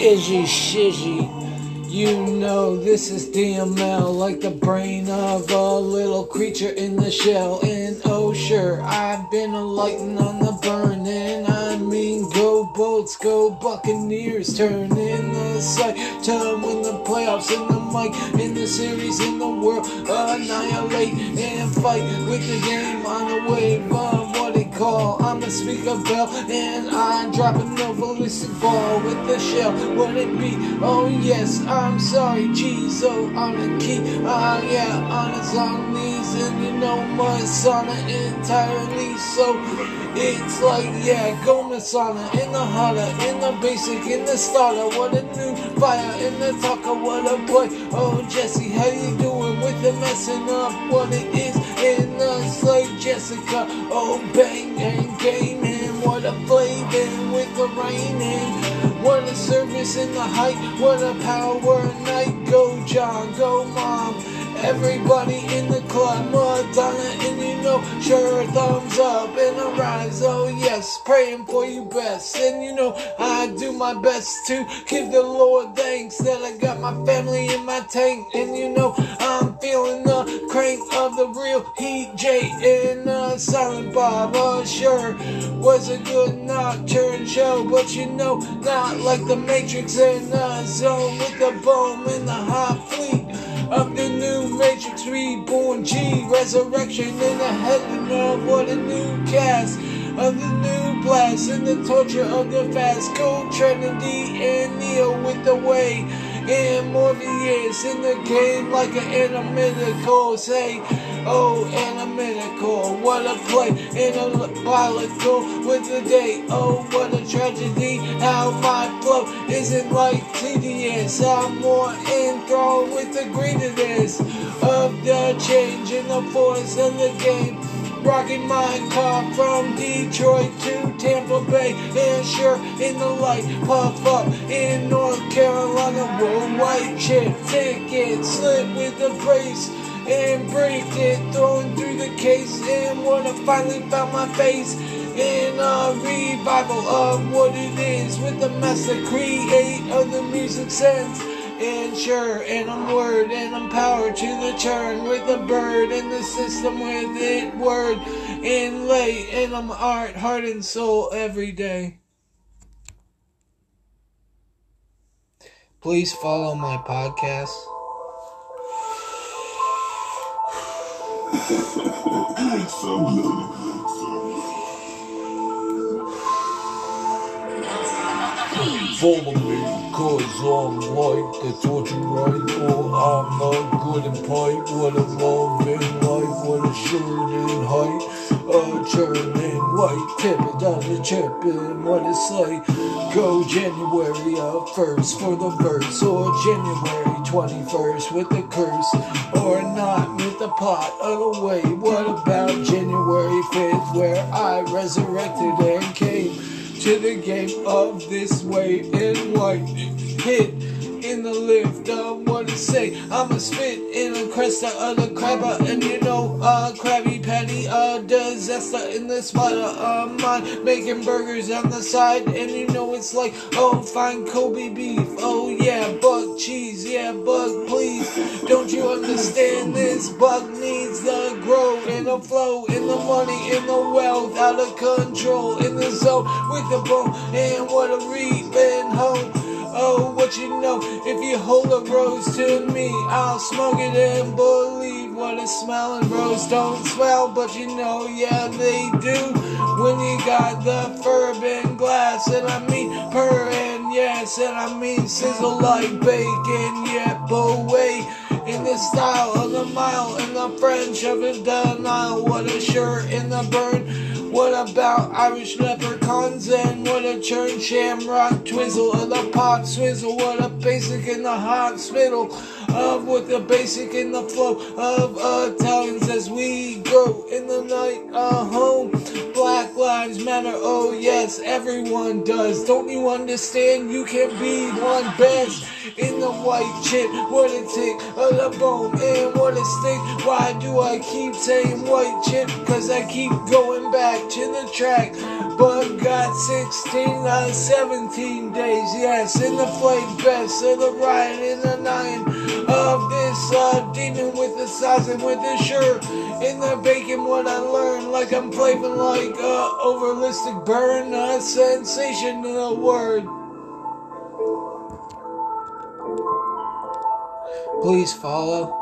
Izzy Shizzy. You know this is DML, like the brain of a little creature in the shell. And oh, sure, I've been a lighting on the burn. And I mean, go Bolts, go Buccaneers, turn in the sight to win the playoffs in the mic, in the series, in the world, annihilate and fight with the game on the wave call. I'm a speaker bell, and I drop a novelistic ball with the shell. Would it be? Oh, yes, I'm sorry, geez, oh, on the key, ah, uh, yeah, on its long knees, and you know my sauna entirely, so it's like, yeah, go Masana, in the hotter, in the basic, in the starter, what a new fire, in the talker, what a boy, oh, Jesse, how you doing with the messing up, what it is, Jessica, oh, bang, and gaming, what a flavor with the raining, what a service in the height, what a power night. Go John, go mom. Everybody in the club, Madonna, and you know, sure, thumbs up and a rise. Oh, yes, praying for you best. And you know, I do my best to give the Lord thanks that I got my family in my tank. And you know, I'm feeling the of the real Heat J and uh, Silent Bob. Sure, was a good nocturne show, but you know, not like the Matrix in the zone with the bomb in the hot fleet of the new Matrix Reborn G Resurrection in the heaven of what a new cast of the new blast and the torture of the fast gold Trinity and Neo with the way and Morpheus in the game like an analytical say oh analytical. What a play analytical with the day. Oh what a tragedy. How my flow isn't like tedious. I'm more enthralled with the greediness of the change in the force of the game Rocking my car from Detroit to Tampa Bay. And sure, in the light, puff up in North Carolina. Whoa, white chip ticket, slip with the brace. And braked it, throwing through the case. And when I finally found my face in a revival of what it is with the master create of the music sense and sure, and I'm word, and I'm power to the turn with a bird and the system with it word and late, and I'm art, heart, and soul every day. Please follow my podcast. Follow me, cause I'm like the torture right, or I'm a good and pipe, what a loving life, what a shirt and height, a churning white, tipping down the chipping, what it's like, go January up first for the verse, or January 21st with the curse, or not with the pot of the way, what about January 5th where I resurrected and came to the game of this way in white. Hit in the lift. What it say. I'ma spit in a cresta of the crabber. And you know uh Krabby Patty a disaster in the spot of mine. Making burgers on the side. And you know it's like oh fine Kobe beef. Oh yeah bug cheese. Yeah bug please. Don't you understand? This bug needs the grow and the flow in the money in the wealth out of control. In the zone with the bone and what a reaping home. Oh, what you know, if you hold a rose to me, I'll smoke it and believe what a smelling. Rose don't smell, but you know, yeah, they do. When you got the bourbon glass, and I mean purr and yes, and I mean sizzle like bacon, yeah, boy. In the style of the mile, in the French of the denial, what a shirt in the burn. What about Irish leprechauns and what a churn shamrock twizzle of the pot swizzle? What a basic in the hospital of with the basic in the flow of Italians as we go in the night uh, home. Black lives matter, oh yes, everyone does. Don't you understand? You can be one best in the white chip. What it take of the bone and what it stick. Why do I keep saying white chip? Cause I keep going back to the track. But got 16 out of 17 days, yes, in the flame best of the riot in the nine of this uh, demon with the size and with the shirt in the bacon. What I learned, like I'm playing like uh, overlistic burn, a sensational word. Please follow.